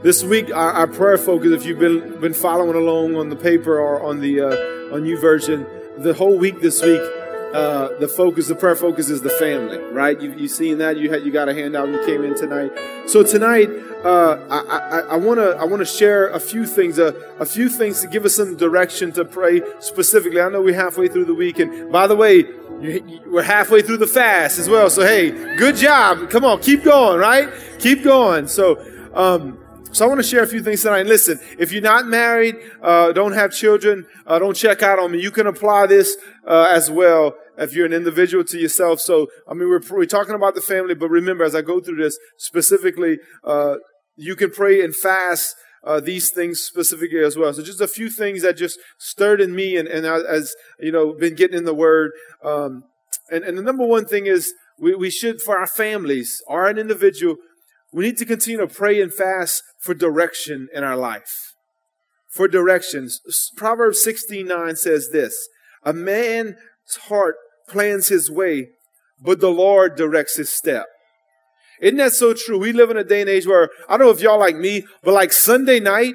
This week, our, our, prayer focus, if you've been been following along on the paper or on the uh, on YouVersion, the whole week this week, uh, the focus, the prayer focus is the family, right? You you seen that? You had you got a handout. You came in tonight. So tonight, uh, I want to I want to share a few things, uh, a few things to give us some direction to pray specifically. I know we're halfway through the week, and by the way, we're halfway through the fast as well. So hey, good job. Come on, keep going, right? Keep going. So. Um, so I want to share a few things tonight. Listen, if you're not married, uh, don't have children, uh, don't check out on me. You can apply this uh, as well if you're an individual to yourself. So I mean, we're, we're talking about the family, but remember, as I go through this specifically, uh, you can pray and fast. Uh, these things specifically as well. So just a few things that just stirred in me and, and as, you know, been getting in the word. Um, and, and the number one thing is we, we should, for our families or an individual, we need to continue to pray and fast for direction in our life. For directions. Proverbs 16:9 says this, a man's heart plans his way, but the Lord directs his step. Isn't that so true? We live in a day and age where I don't know if y'all like me, but like Sunday night,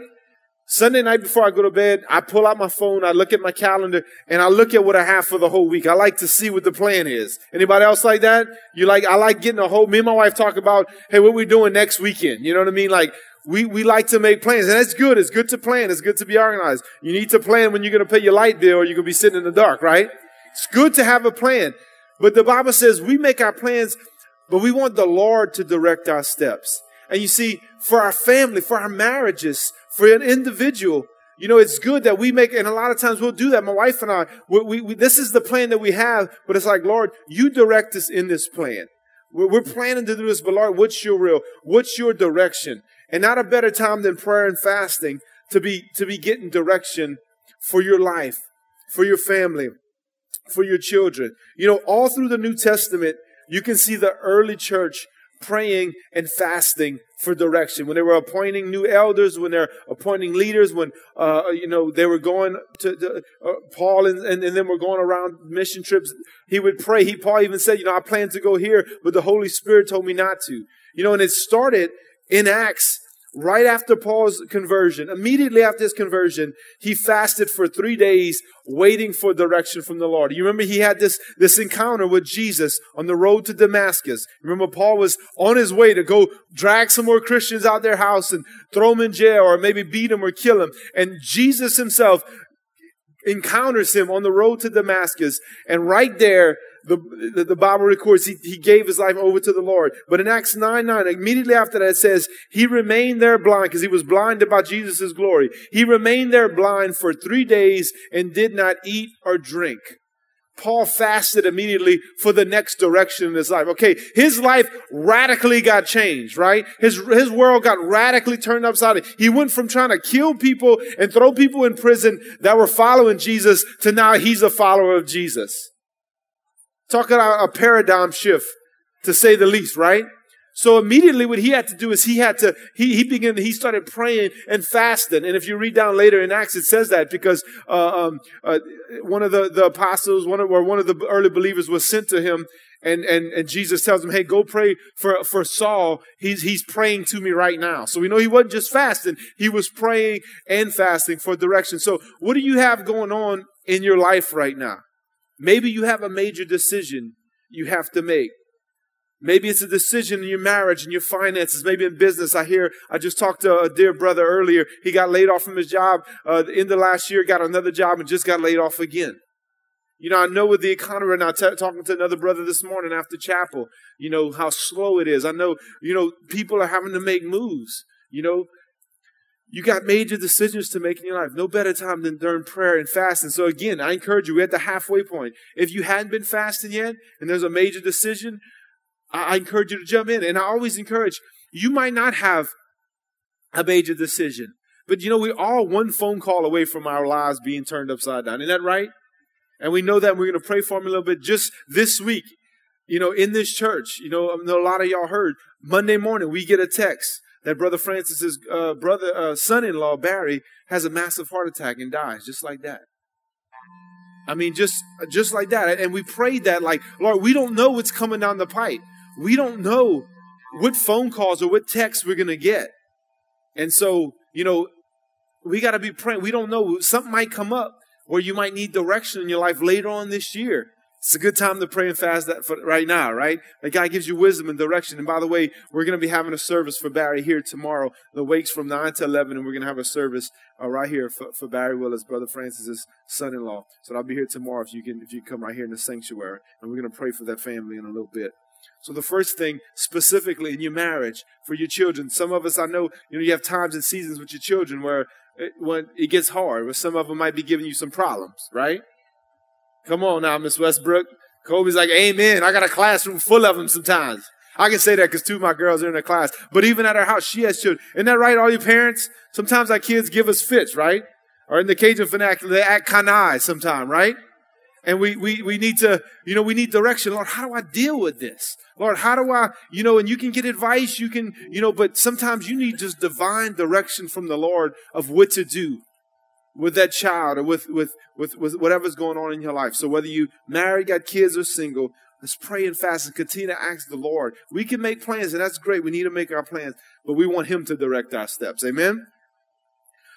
Sunday night before I go to bed, I pull out my phone, I look at my calendar, and I look at what I have for the whole week. I like to see what the plan is. Anybody else like that? You like, I like getting a whole, me and my wife talk about, hey, what we doing next weekend? You know what I mean? Like, we, we like to make plans, and that's good. It's good to plan. It's good to be organized. You need to plan when you're going to pay your light bill or you're going to be sitting in the dark, right? It's good to have a plan. But the Bible says we make our plans, but we want the Lord to direct our steps. And you see, for our family, for our marriages, for an individual, you know, it's good that we make, and a lot of times we'll do that. My wife and I, we, we, we, this is the plan that we have, but it's like, Lord, you direct us in this plan. We're, we're planning to do this, but Lord, what's your will? What's your direction? And not a better time than prayer and fasting to be, to be getting direction for your life, for your family, for your children. You know, all through the New Testament, you can see the early church praying and fasting for direction. When they were appointing new elders, when they're appointing leaders, when, uh, you know, they were going to, to uh, Paul and, and, and then we're going around mission trips, he would pray. He, Paul even said, you know, I plan to go here, but the Holy Spirit told me not to. You know, and it started in Acts right after Paul's conversion, immediately after his conversion, he fasted for three days waiting for direction from the Lord. You remember he had this, this encounter with Jesus on the road to Damascus. Remember Paul was on his way to go drag some more Christians out their house and throw them in jail or maybe beat them or kill them. And Jesus himself encounters him on the road to Damascus. And right there, the, the, the, Bible records he, he gave his life over to the Lord. But in Acts 9 9, immediately after that, it says, He remained there blind because he was blinded by Jesus' glory. He remained there blind for three days and did not eat or drink. Paul fasted immediately for the next direction in his life. Okay, his life radically got changed, right? His, his world got radically turned upside down. He went from trying to kill people and throw people in prison that were following Jesus to now he's a follower of Jesus. Talk about a paradigm shift, to say the least, right? So immediately what he had to do is he had to, he, he began, he started praying and fasting. And if you read down later in Acts, it says that because, uh, um, uh, one of the, the apostles, one of, or one of the early believers was sent to him and, and, and Jesus tells him, Hey, go pray for, for Saul. He's, he's praying to me right now. So we know he wasn't just fasting. He was praying and fasting for direction. So what do you have going on in your life right now? Maybe you have a major decision you have to make. Maybe it's a decision in your marriage and your finances, maybe in business. I hear, I just talked to a dear brother earlier. He got laid off from his job uh, in the last year, got another job, and just got laid off again. You know, I know with the economy, and I t- talking to another brother this morning after chapel, you know, how slow it is. I know, you know, people are having to make moves. You know, you got major decisions to make in your life. No better time than during prayer and fasting. So again, I encourage you, we're at the halfway point. If you hadn't been fasting yet and there's a major decision, I, I encourage you to jump in. And I always encourage, you might not have a major decision, but you know, we're all one phone call away from our lives being turned upside down. Isn't that right? And we know that we're going to pray for them a little bit just this week. You know, in this church, you know, a lot of y'all heard Monday morning, we get a text that Brother Francis's uh, brother, uh, son-in-law Barry, has a massive heart attack and dies just like that. I mean, just just like that. And we prayed that, like, Lord, we don't know what's coming down the pipe. We don't know what phone calls or what texts we're going to get. And so, you know, we got to be praying. We don't know. Something might come up where you might need direction in your life later on this year. It's a good time to pray and fast that for right now, right? That God gives you wisdom and direction. And by the way, we're going to be having a service for Barry here tomorrow. The wake's from 9 to 11, and we're going to have a service uh, right here for, for Barry Willis, Brother Francis's son-in-law. So I'll be here tomorrow if you can if you come right here in the sanctuary. And we're going to pray for that family in a little bit. So the first thing, specifically in your marriage, for your children, some of us I know, you know, you have times and seasons with your children where it, when it gets hard, where some of them might be giving you some problems, right? Come on now, Miss Westbrook. Kobe's like, Amen. I got a classroom full of them sometimes. I can say that because two of my girls are in the class. But even at our house, she has children. Isn't that right, all you parents? Sometimes our kids give us fits, right? Or in the Cajun vernacular, they act canaille sometimes, right? And we, we, we need to, you know, we need direction. Lord, how do I deal with this? Lord, how do I, you know, and you can get advice, you can, you know, but sometimes you need just divine direction from the Lord of what to do with that child or with, with, with, with whatever's going on in your life. So whether you married, got kids, or single, let's pray and fast and continue to ask the Lord. We can make plans, and that's great. We need to make our plans, but we want Him to direct our steps. Amen?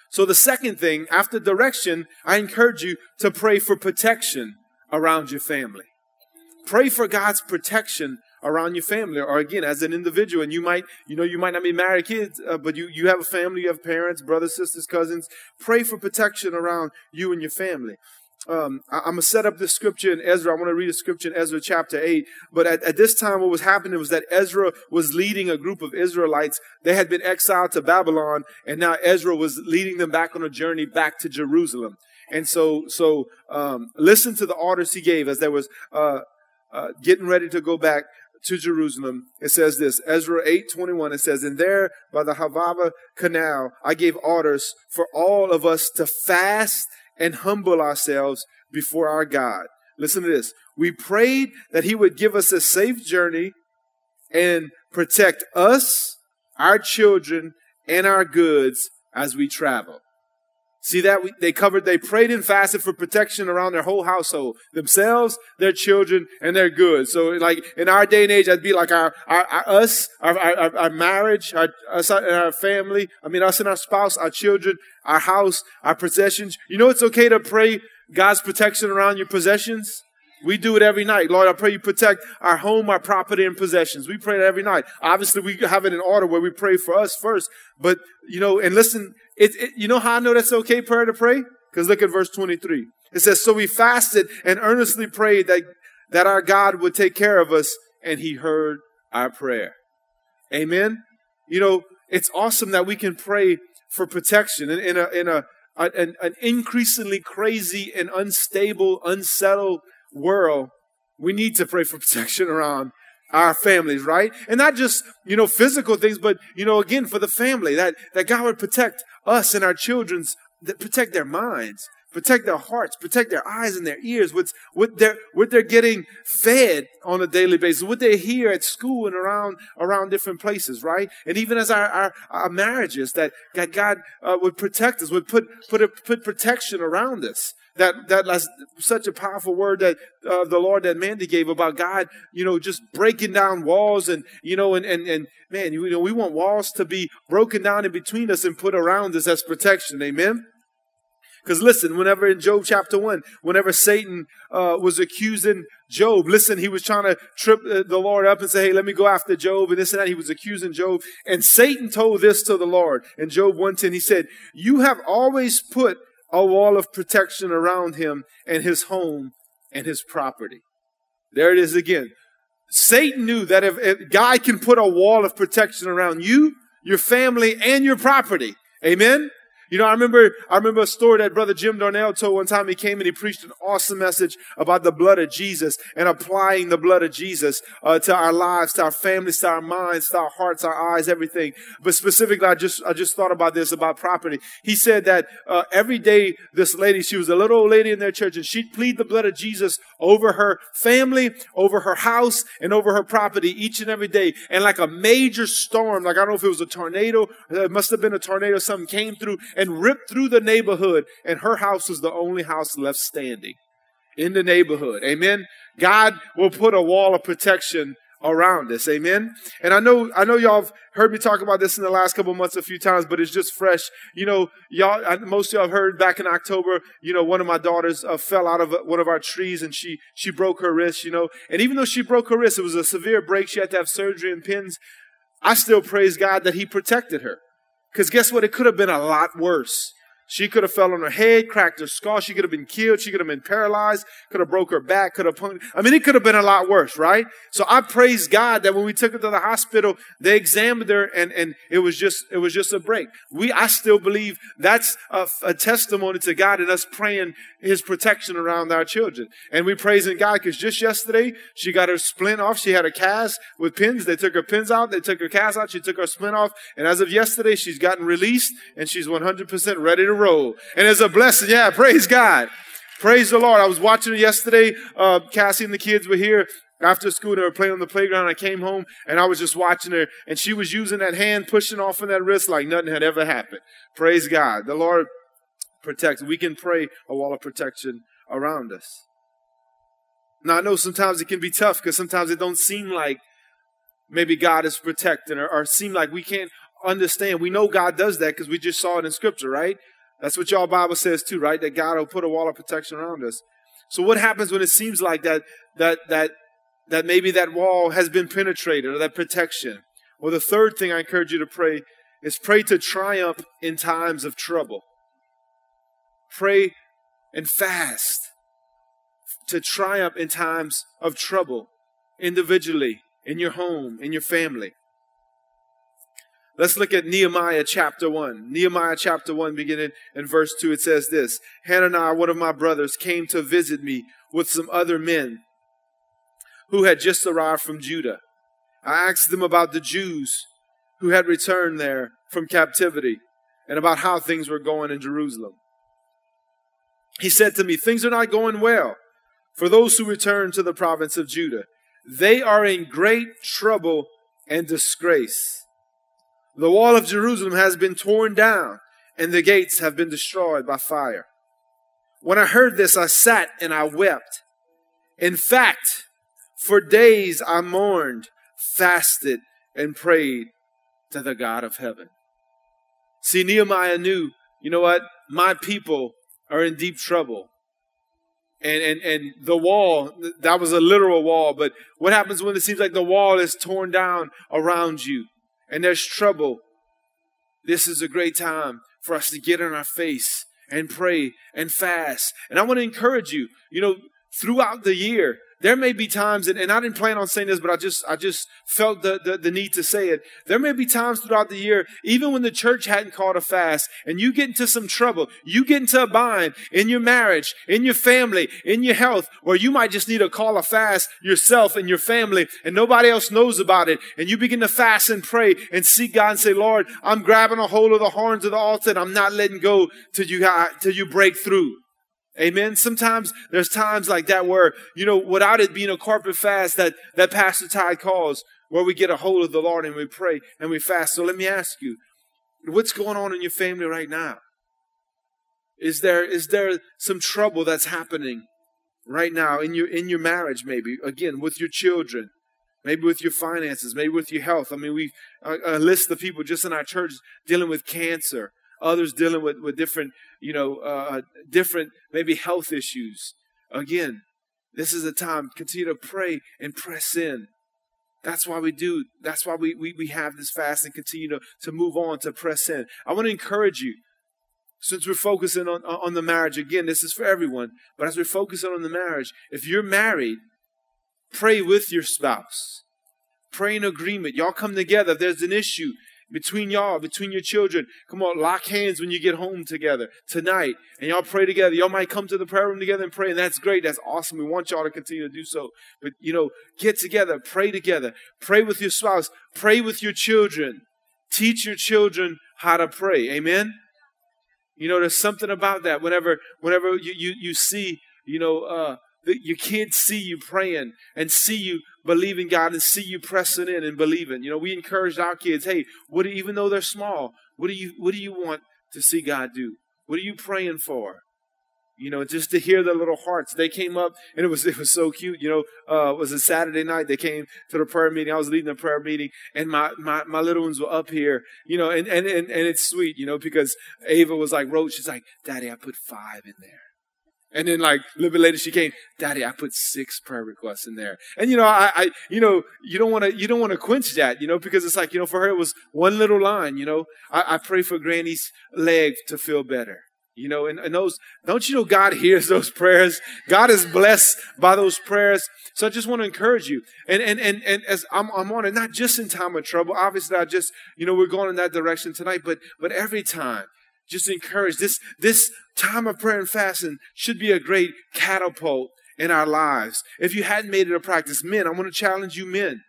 So the second thing, after direction, I encourage you to pray for protection around your family. Pray for God's protection around your family. Or again as an individual and you might you know you might not be married kids uh, but you you have a family you have parents brothers sisters cousins. Pray for protection around you and your family um, I, am gonna set up this scripture in Ezra. I want to read a scripture in Ezra chapter eight. But at, at this time, what was happening was that Ezra was leading a group of Israelites. They had been exiled to Babylon, and now Ezra was leading them back on a journey back to Jerusalem. And so, so um, listen to the orders he gave as there was uh, uh, getting ready to go back to Jerusalem, it says this, Ezra 8:21 it says, "And there by the Ahava canal I gave orders for all of us to fast and humble ourselves before our God." Listen to this. We prayed that he would give us a safe journey and protect us, our children, and our goods as we travel. See that? We, they covered, they prayed and fasted for protection around their whole household, themselves, their children, and their goods. So like in our day and age, that'd be like our, our, our us, our, our, our, marriage, our, us and our family. I mean, us and our spouse, our children, our house, our possessions. You know, it's okay to pray God's protection around your possessions. We do it every night. Lord, I pray you protect our home, our property, and possessions. We pray it every night. Obviously, we have it in order where we pray for us first. But, you know, and listen, it, it, you know how I know that's okay prayer to pray? Because look at verse 23. It says, So we fasted and earnestly prayed that, that our God would take care of us, and he heard our prayer. Amen. You know, it's awesome that we can pray for protection in, in a, in a, an, an increasingly crazy and unstable, unsettled world, we need to pray for protection around our families, right? And not just, you know, physical things, but, you know, again, for the family, that, that God would protect us and our children's, that protect their minds, protect their hearts, protect their eyes and their ears, with what they're, what they're getting fed on a daily basis, what they hear at school and around, around different places, right? And even as our, our, our marriages, that, that God uh, would protect us, would put, put, a, put protection around us that that that's such a powerful word that uh, the Lord that Mandy gave about God, you know, just breaking down walls and you know, and and and man, you know, we want walls to be broken down in between us and put around us as protection. Amen. Because listen, whenever in Job chapter 1, whenever Satan uh, was accusing Job, listen, he was trying to trip uh, the Lord up and say, hey, let me go after Job and this and that. He was accusing Job. And Satan told this to the Lord. In Job 110, he said, you have always put a wall of protection around him and his home and his property. There it is again. Satan knew that if, God can put a wall of protection around you, your family, and your property, amen? You know, I remember, I remember a story that Brother Jim Darnell told one time he came and he preached an awesome message about the blood of Jesus and applying the blood of Jesus uh, to our lives, to our families, to our minds, to our hearts, our eyes, everything. But specifically, I just, I just thought about this about property. He said that uh, every day this lady, she was a little old lady in their church and she'd plead the blood of Jesus over her family, over her house, and over her property each and every day. And like a major storm, like I don't know if it was a tornado, it must have been a tornado, something came through and ripped through the neighborhood, and her house was the only house left standing in the neighborhood. Amen. God will put a wall of protection around us. Amen. And I know, I know y'all have heard me talk about this in the last couple months a few times, but it's just fresh. You know, y'all, most of y'all have heard back in October, you know, one of my daughters uh, fell out of one of our trees and she, she broke her wrist, you know, and even though she broke her wrist, it was a severe break. She had to have surgery and pins. I still praise God that he protected her. Cause guess what? It could have been a lot worse. She could have fell on her head, cracked her skull. She could have been killed. She could have been paralyzed. Could have broke her back. Could have punched. I mean, it could have been a lot worse, right? So I praise God that when we took her to the hospital, they examined her and, and it was just, it was just a break. We, I still believe that's a, a testimony to God and us praying his protection around our children. And we praising God because just yesterday, she got her splint off. She had a cast with pins. They took her pins out. They took her cast out. She took her splint off. And as of yesterday, she's gotten released and she's 100% ready to And it's a blessing. Yeah, praise God. Praise the Lord. I was watching yesterday. Uh, Cassie and the kids were here after school. They were playing on the playground. I came home and I was just watching her and she was using that hand, pushing off on that wrist like nothing had ever happened. Praise God. The Lord protects. We can pray a wall of protection around us. Now I know sometimes it can be tough because sometimes it don't seem like maybe God is protecting or, or seem like we can't understand. We know God does that because we just saw it in scripture, right? That's what y'all Bible says too, right? That God will put a wall of protection around us. So what happens when it seems like that that that that maybe that wall has been penetrated or that protection? Well, the third thing I encourage you to pray is pray to triumph in times of trouble. Pray and fast to triumph in times of trouble, individually, in your home, in your family. Let's look at Nehemiah chapter 1. Nehemiah chapter 1, beginning in verse 2, it says this Hananiah, one of my brothers, came to visit me with some other men who had just arrived from Judah. I asked them about the Jews who had returned there from captivity and about how things were going in Jerusalem. He said to me, Things are not going well for those who return to the province of Judah. They are in great trouble and disgrace. The wall of Jerusalem has been torn down, and the gates have been destroyed by fire. When I heard this, I sat and I wept. In fact, for days I mourned, fasted, and prayed to the God of heaven. See, Nehemiah knew, you know what? My people are in deep trouble. And, and, and the wall, that was a literal wall, but what happens when it seems like the wall is torn down around you? And there's trouble, this is a great time for us to get on our face and pray and fast. And I want to encourage you, you know, throughout the year, there may be times, and, and I didn't plan on saying this, but I just I just felt the, the, the need to say it. There may be times throughout the year, even when the church hadn't called a fast, and you get into some trouble, you get into a bind in your marriage, in your family, in your health, or you might just need to call a fast yourself and your family, and nobody else knows about it. And you begin to fast and pray and seek God and say, Lord, I'm grabbing a hold of the horns of the altar and I'm not letting go till you till you break through. Amen. Sometimes there's times like that where, you know, without it being a corporate fast that, that Pastor Ty calls, where we get a hold of the Lord and we pray and we fast. So let me ask you, what's going on in your family right now? Is there, is there some trouble that's happening right now in your, in your marriage, maybe? Again, with your children, maybe with your finances, maybe with your health. I mean, we a list of people just in our church dealing with cancer, others dealing with, with different, you know, uh, different maybe health issues. Again, this is a time continue to pray and press in. That's why we do. That's why we, we, we have this fast and continue to, to move on to press in. I want to encourage you, since we're focusing on, on the marriage, again, this is for everyone, but as we're focusing on the marriage, if you're married, pray with your spouse. Pray in agreement. Y'all come together. If there's an issue, between y'all, between your children. Come on, lock hands when you get home together tonight, and y'all pray together. Y'all might come to the prayer room together and pray, and that's great. That's awesome. We want y'all to continue to do so. But you know, get together, pray together, pray with your spouse, pray with your children. Teach your children how to pray. Amen. You know, there's something about that. Whenever, whenever you you, you see, you know, uh, your kids see you praying and see you believing God and see you pressing in and believing. You know, we encourage our kids, hey, what do, even though they're small, what do you what do you want to see God do? What are you praying for? you know, just to hear their little hearts. They came up and it was it was so cute. You know, uh, it was a Saturday night. They came to the prayer meeting. I was leading the prayer meeting, and my my, my little ones were up here. You know, and, and and and it's sweet. You know, because Ava was like, wrote. She's like, Daddy, I put five in there. And then like a little bit later she came, Daddy, I put six prayer requests in there. And you know, I, I you know, you don't want to, you don't want to quench that, you know, because it's like, you know, for her it was one little line, you know, I, I pray for Granny's leg to feel better. You know, and, and those, don't you know God hears those prayers? God is blessed by those prayers. So I just want to encourage you. And, and, and, and as I'm, I'm on it, not just in time of trouble. Obviously, I just, you know, we're going in that direction tonight, but, but every time, just encourage this, this time of prayer and fasting should be a great catapult in our lives. If you hadn't made it a practice, men, I want to challenge you men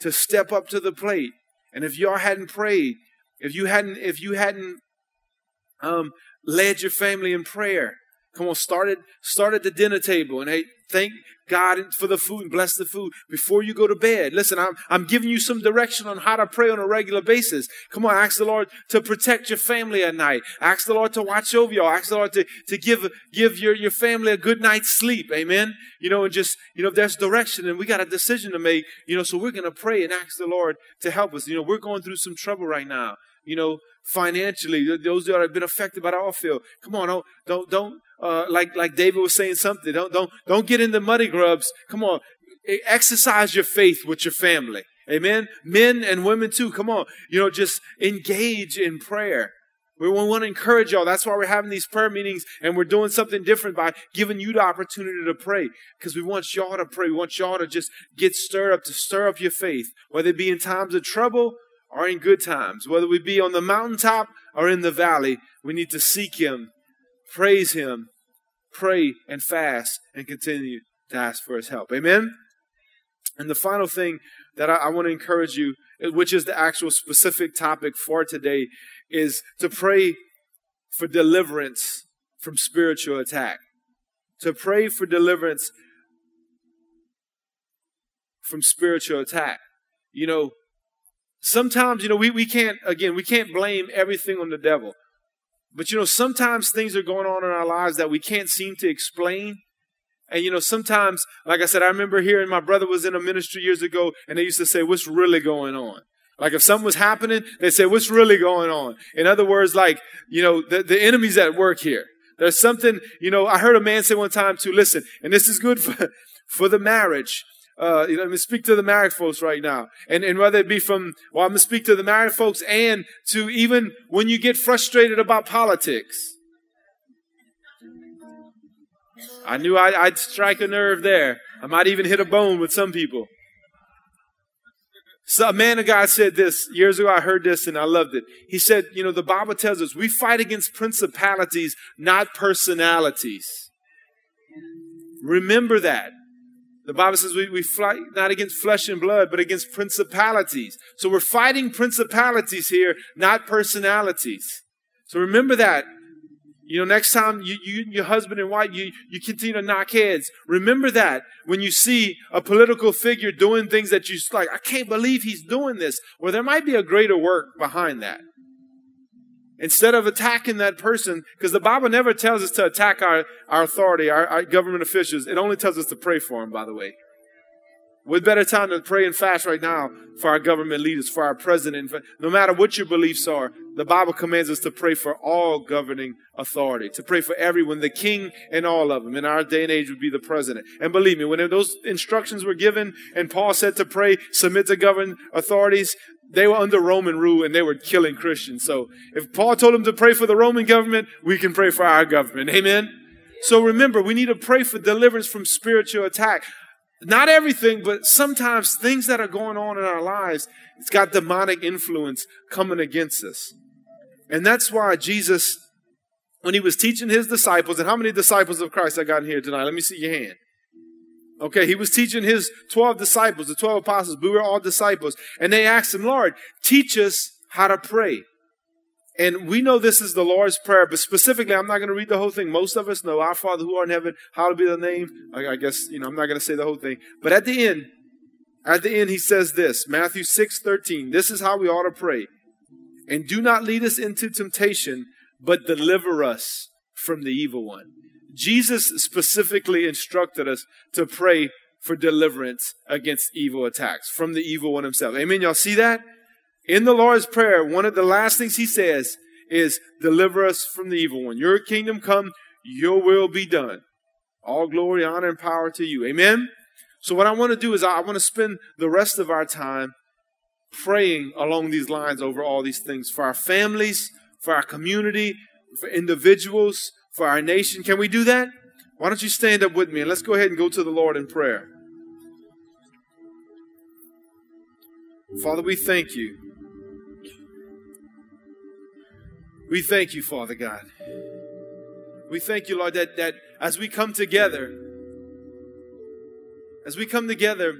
to step up to the plate. And if y'all hadn't prayed, if you hadn't, if you hadn't um, led your family in prayer. Come on, start at, start at the dinner table and hey, thank God for the food and bless the food before you go to bed. Listen, I'm, I'm giving you some direction on how to pray on a regular basis. Come on, ask the Lord to protect your family at night. Ask the Lord to watch over y'all. Ask the Lord to, to give, give your, your family a good night's sleep. Amen. You know, and just, you know, there's direction and we got a decision to make, you know, so we're going to pray and ask the Lord to help us. You know, we're going through some trouble right now. You know, financially, those that have been affected by the oil field. Come on, don't, don't, don't uh, like, like David was saying something. Don't, don't, don't get in the muddy grubs. Come on, exercise your faith with your family. Amen. Men and women too. Come on, you know, just engage in prayer. We want to encourage y'all. That's why we're having these prayer meetings and we're doing something different by giving you the opportunity to pray because we want y'all to pray. We want y'all to just get stirred up, to stir up your faith, whether it be in times of trouble or in good times, whether we be on the mountaintop or in the valley, we need to seek Him, praise Him, pray and fast, and continue to ask for His help. Amen? And the final thing that I, I want to encourage you, eh, which is the actual specific topic for today, is to pray for deliverance from spiritual attack. To pray for deliverance from spiritual attack. You know, sometimes, you know, we, we can't, again, we can't blame everything on the devil. But, you know, sometimes things are going on in our lives that we can't seem to explain. And, you know, sometimes, like I said, I remember hearing my brother was in a ministry years ago and they used to say, What's really going on? Like if something was happening, they'd say, What's really going on? In other words, like, you know, the, the enemy's at work here. There's something, you know, I heard a man say one time to listen, and this is good for, for the marriage uh, you know, I'm going to speak to the married folks right now. And, and whether it be from, well, I'm going to speak to the married folks and to even when you get frustrated about politics. I knew I'd, I'd strike a nerve there. I might even hit a bone with some people. So a man of God said this years ago. I heard this and I loved it. He said, you know, the Bible tells us we fight against principalities, not personalities. Remember that. The Bible says we, we fight not against flesh and blood, but against principalities. So we're fighting principalities here, not personalities. So remember that. You know, next time you, you your husband and wife, you, you continue to knock heads. Remember that when you see a political figure doing things that you like, I can't believe he's doing this. Well, there might be a greater work behind that. Instead of attacking that person, because the Bible never tells us to attack our, our authority, our, our government officials. It only tells us to pray for them, by the way. With better time to pray and fast right now for our government leaders, for our president. No matter what your beliefs are, the Bible commands us to pray for all governing authority, to pray for everyone, the king and all of them. In our day and age would be the president. And believe me, when those instructions were given and Paul said to pray, submit to govern authorities, they were under Roman rule and they were killing Christians. So if Paul told them to pray for the Roman government, we can pray for our government. Amen. So remember, we need to pray for deliverance from spiritual attack. Not everything, but sometimes things that are going on in our lives, it's got demonic influence coming against us. And that's why Jesus, when he was teaching his disciples, and how many disciples of Christ I got in here tonight? Let me see your hand. Okay, he was teaching his 12 disciples, the 12 apostles, we were all disciples. And they asked him, Lord, teach us how to pray. And we know this is the Lord's Prayer, but specifically, I'm not going to read the whole thing. Most of us know, Our Father who art in heaven, hallowed be the name. I, I guess, you know, I'm not going to say the whole thing. But at the end, at the end, he says this, Matthew 6, 13. This is how we ought to pray. And do not lead us into temptation, but deliver us from the evil one. Jesus specifically instructed us to pray for deliverance against evil attacks from the evil one himself. Amen. Y'all see that? In the Lord's Prayer, one of the last things he says is, Deliver us from the evil one. Your kingdom come, your will be done. All glory, honor, and power to you. Amen. So, what I want to do is, I want to spend the rest of our time praying along these lines over all these things for our families, for our community, for individuals, for our nation. Can we do that? Why don't you stand up with me and let's go ahead and go to the Lord in prayer. Father, we thank you. We thank you, Father God. We thank you, Lord, that, that as we come together, as we come together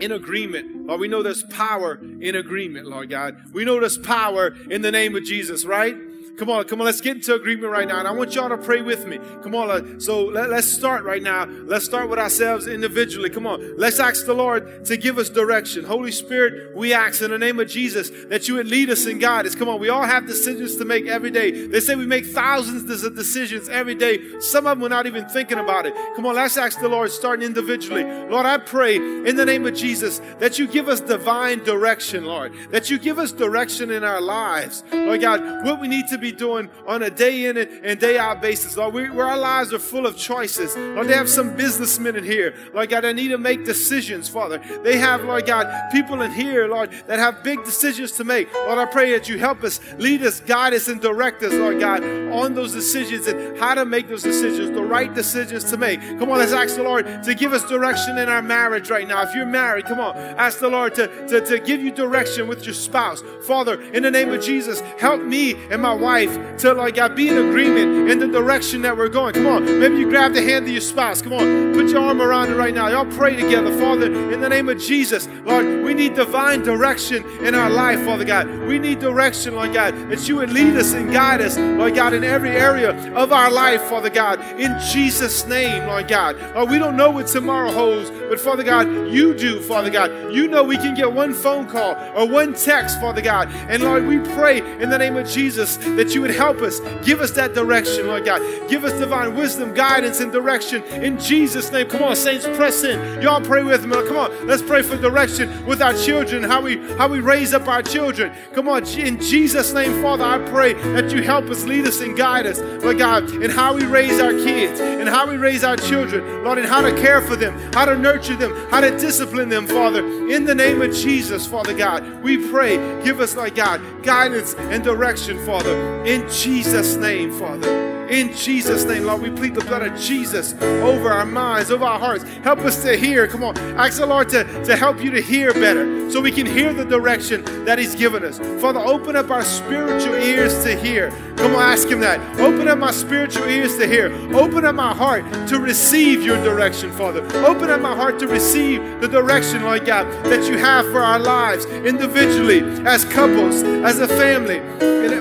in agreement, Lord, we know there's power in agreement, Lord God. We know there's power in the name of Jesus, right? Come on, come on, let's get into agreement right now. And I want y'all to pray with me. Come on, uh, so let, us start right now. Let's start with ourselves individually. Come on, let's ask the Lord to give us direction. Holy Spirit, we ask in the name of Jesus that you would lead us and guide us. Come on, we all have decisions to make every day. They say we make thousands of decisions every day. Some of them we're not even thinking about it. Come on, let's ask the Lord, starting individually. Lord, I pray in the name of Jesus that you give us divine direction, Lord. That you give us direction in our lives. Lord God, what we need to be be doing on a day in and day out basis, Lord. We, where our lives are full of choices. Lord, they have some businessmen in here, Lord God, that need to make decisions, Father. They have, Lord God, people in here, Lord, that have big decisions to make. Lord, I pray that you help us, lead us, guide us, and direct us, Lord God, on those decisions and how to make those decisions, the right decisions to make. Come on, let's ask the Lord to give us direction in our marriage right now. If you're married, come on, ask the Lord to, to, to give you direction with your spouse. Father, in the name of Jesus, help me and my wife life to, like be in agreement in the direction that we're going. Come on. Maybe you grab the hand of your spouse. Come on. Put your arm around it right now. Y'all pray together. Father, in the name of Jesus, Lord, we need divine direction in our life, Father God. We need direction, Lord God, that you would lead us and guide us, Lord God, in every area of our life, Father God. In Jesus' name, Lord God. Lord, we don't know what tomorrow holds, but Father God, you do, Father God. You know we can get one phone call or one text, Father God. And Lord, we pray in the name of Jesus that you would help us. Give us that direction, Lord God. Give us divine wisdom, guidance, and direction in Jesus' name. Come on, saints, press in. Y'all pray with me. Come on, let's pray for direction with our children, how we how we raise up our children. Come on, in Jesus' name, Father, I pray that you help us, lead us, and guide us, Lord God, in how we raise our kids, and how we raise our children, Lord, and how to care for them, how to nurture them, how to discipline them, Father. In the name of Jesus, Father God, we pray, give us, Lord God, guidance and direction, Father. In Jesus' name, Father. In Jesus' name, Lord, we plead the blood of Jesus over our minds, over our hearts. Help us to hear. Come on. Ask the Lord to, to help you to hear better so we can hear the direction that He's given us. Father, open up our spiritual ears to hear. Come on, ask Him that. Open up my spiritual ears to hear. Open up my heart to receive your direction, Father. Open up my heart to receive the direction, Lord God, that you have for our lives individually, as couples, as a family,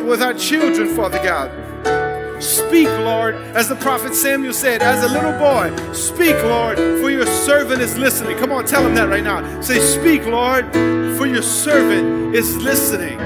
with our children, Father God. Speak, Lord, as the prophet Samuel said, as a little boy. Speak, Lord, for your servant is listening. Come on, tell him that right now. Say, Speak, Lord, for your servant is listening.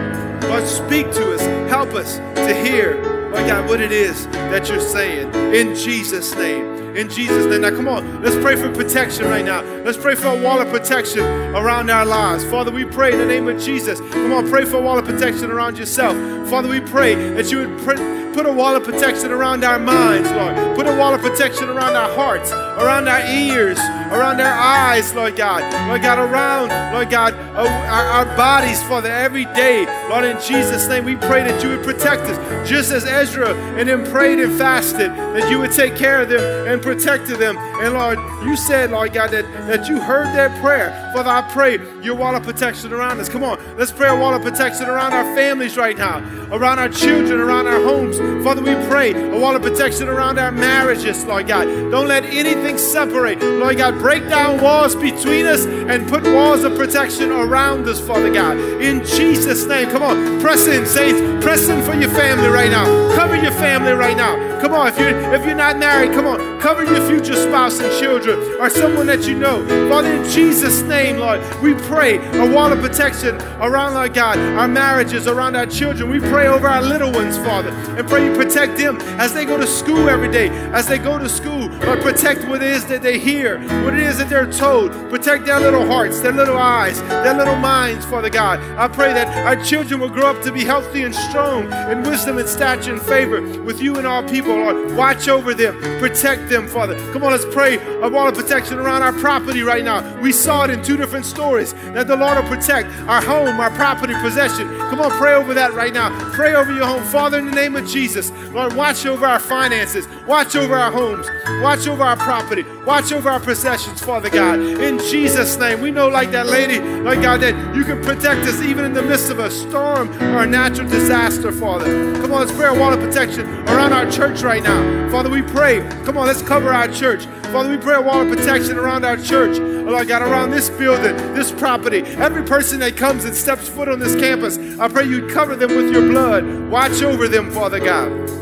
Lord, speak to us. Help us to hear, Lord God, what it is that you're saying. In Jesus' name in Jesus' name. Now, come on, let's pray for protection right now. Let's pray for a wall of protection around our lives. Father, we pray in the name of Jesus. Come on, pray for a wall of protection around yourself. Father, we pray that you would pray Put a wall of protection around our minds, Lord. Put a wall of protection around our hearts, around our ears, around our eyes, Lord God. Lord God, around, Lord God, uh, our, our bodies, Father, every day. Lord, in Jesus' name, we pray that you would protect us, just as Ezra and them prayed and fasted, that you would take care of them and protect them. And Lord, you said, Lord God, that, that you heard their prayer. Father, I pray your wall of protection around us. Come on, let's pray a wall of protection around our families right now, around our children, around our homes. Father, we pray a wall of protection around our marriages, Lord God. Don't let anything separate. Lord God, break down walls between us and put walls of protection around us, Father God. In Jesus' name, come on, press in, saints. Press in for your family right now. Cover your family right now. Come on, if you're if you're not married, come on, cover your future spouse and children or someone that you know. Father, in Jesus' name, Lord, we pray a wall of protection around, our God, our marriages, around our children. We pray over our little ones, Father, and pray you protect them as they go to school every day. As they go to school, Lord, protect what it is that they hear, what it is that they're told. Protect their little hearts, their little eyes, their little minds, Father God. I pray that our children will grow up to be healthy and strong wisdom and stature and favor with you and all people, Lord. Watch over them, protect them, Father. Come on, let's pray a wall of protection around our property right now. We saw it in two different stories that the Lord will protect our home, our property, possession. Come on, pray over that right now. Pray over your home. Father, in the name of Jesus, Lord, watch over our finances, watch over our homes, watch over our property, watch over our possessions, Father God. In Jesus' name, we know, like that lady, like God, that you can protect us even in the midst of a storm or a natural disaster, Father. Come on, let's pray a wall of protection around our church right now. Father, we pray. Come on, let's cover our church. Father, we pray a wall of protection around our church. Oh, Lord God, around this building, this property, every person that comes and steps foot on this campus, I pray you cover them with your blood. Watch over them, Father God.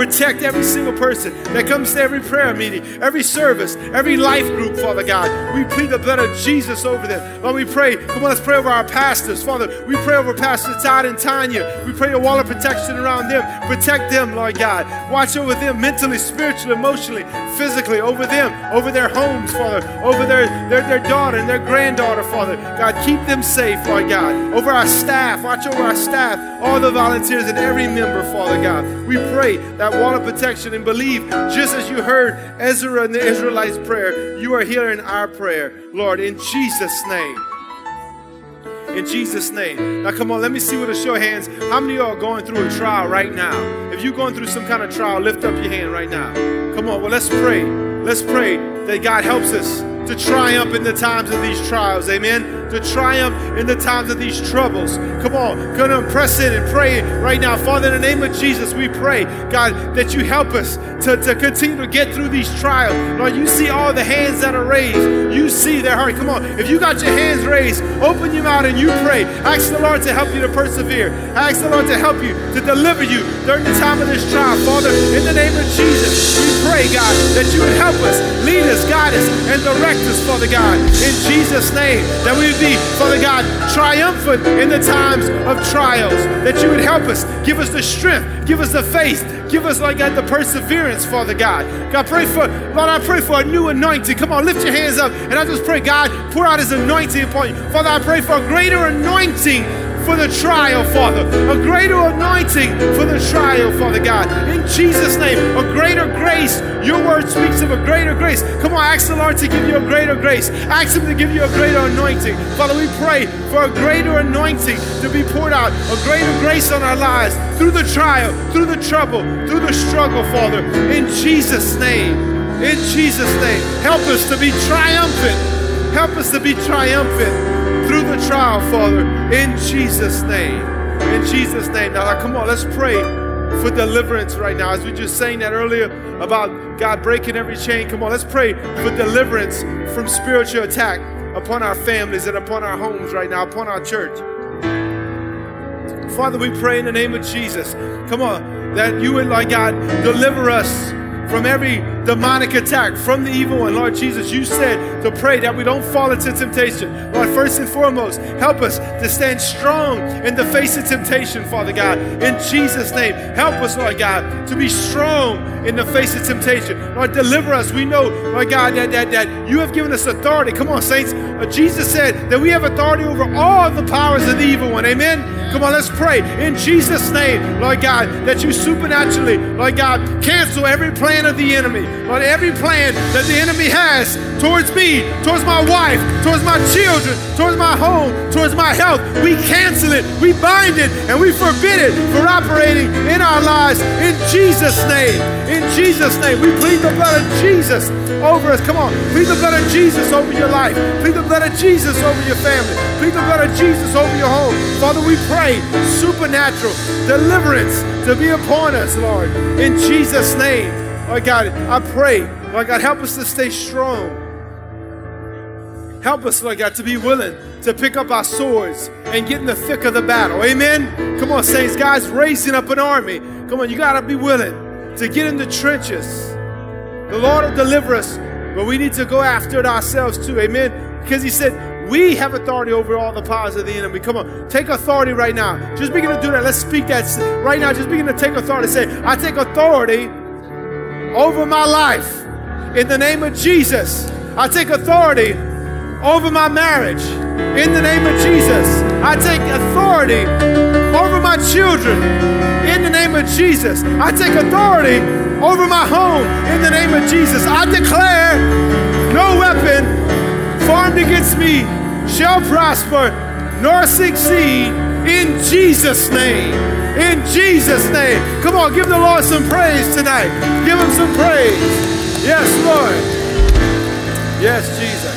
Protect every single person that comes to every prayer meeting, every service, every life group, Father God. We plead the blood of Jesus over them. Lord, we pray. Come on, let's pray over our pastors. Father, we pray over Pastor Todd and Tanya. We pray a wall of protection around them. Protect them, Lord God. Watch over them mentally, spiritually, emotionally, physically, over them, over their homes, Father, over their, their, their daughter and their granddaughter, Father. God, keep them safe, Lord God. Over our staff, watch over our staff, all the volunteers and every member, Father God. We pray that that wall of protection and believe, just as you heard Ezra and the Israelites' prayer, you are hearing our prayer, Lord, in Jesus' name. In Jesus' name. Now, come on, let me see with a show of hands. How many of y'all are going through a trial right now? If you're going through some kind of trial, lift up your hand right now. Come on, well, let's pray. Let's pray that God helps us to triumph in the times of these trials. Amen to triumph in the times of these troubles. Come on, gonna press in and pray right now. Father, in the name of Jesus, we pray, God, that you help us to, to continue to get through these trials. Lord, you see all the hands that are raised. You see their heart. Come on, if you got your hands raised, open your mouth and you pray. Ask the Lord to help you to persevere. Ask the Lord to help you, to deliver you during the time of this trial. Father, in the name of Jesus, we pray, God, that you would help us, lead us, guide us, and direct Father God. In Jesus' name, that we would be, Father God, triumphant in the times of trials. That you would help us, give us the strength, give us the faith, give us, like God, the perseverance, Father God. God, pray for, Lord, I pray for a new anointing. Come on, lift your hands up. And I just pray, God, pour out his anointing upon you. Father, I pray for a greater anointing for the trial, Father. A greater anointing for the trial, Father God. In Jesus' name, a greater grace. Speaks of a greater grace. Come on, ask the Lord to give you a greater grace. Ask Him to give you a greater anointing. Father, we pray for a greater anointing to be poured out, a greater grace on our lives through the trial, through the trouble, through the struggle, Father. In Jesus' name. In Jesus' name. Help us to be triumphant. Help us to be triumphant through the trial, Father, in Jesus' name. In Jesus' name. Now, come on, let's pray for deliverance right now. As we just saying that earlier about God breaking every chain. Come on, let's pray for deliverance from spiritual attack upon our families and upon our homes right now, upon our church. Father, we pray in the name of Jesus. Come on, that you would, like God, deliver us from every demonic attack from the evil one. Lord Jesus, you said to pray that we don't fall into temptation. Lord, first and foremost, help us to stand strong in the face of temptation, Father God. In Jesus' name, help us, Lord God, to be strong in the face of temptation. Lord, deliver us. We know, Lord God, that, that, that you have given us authority. Come on, saints. Uh, Jesus said that we have authority over all the powers of the evil one. Amen. Come on, let's pray in Jesus' name, Lord God, that you supernaturally, Lord God, cancel every plan of the enemy. Lord, every plan that the enemy has towards me, towards my wife, towards my children, towards my home, towards my health, we cancel it, we bind it, and we forbid it for operating in our lives in Jesus' name. In Jesus' name, we plead the blood of Jesus over us. Come on, plead the blood of Jesus over your life. Plead the blood of Jesus over your family. Plead the blood of Jesus over your home. Father, we pray supernatural deliverance to be upon us, Lord. In Jesus' name. Lord God, I pray, Lord God, help us to stay strong Help us, Lord God, to be willing to pick up our swords and get in the thick of the battle. Amen. Come on, saints. God's raising up an army. Come on, you got to be willing to get in the trenches. The Lord will deliver us, but we need to go after it ourselves too. Amen. Because He said, we have authority over all the powers of the enemy. Come on, take authority right now. Just begin to do that. Let's speak that right now. Just begin to take authority. Say, I take authority over my life in the name of Jesus. I take authority over my marriage. In the name of Jesus, I take authority over my children. In the name of Jesus, I take authority over my home. In the name of Jesus, I declare no weapon formed against me shall prosper nor succeed in Jesus' name. In Jesus' name. Come on, give the Lord some praise tonight. Give him some praise. Yes, Lord. Yes, Jesus.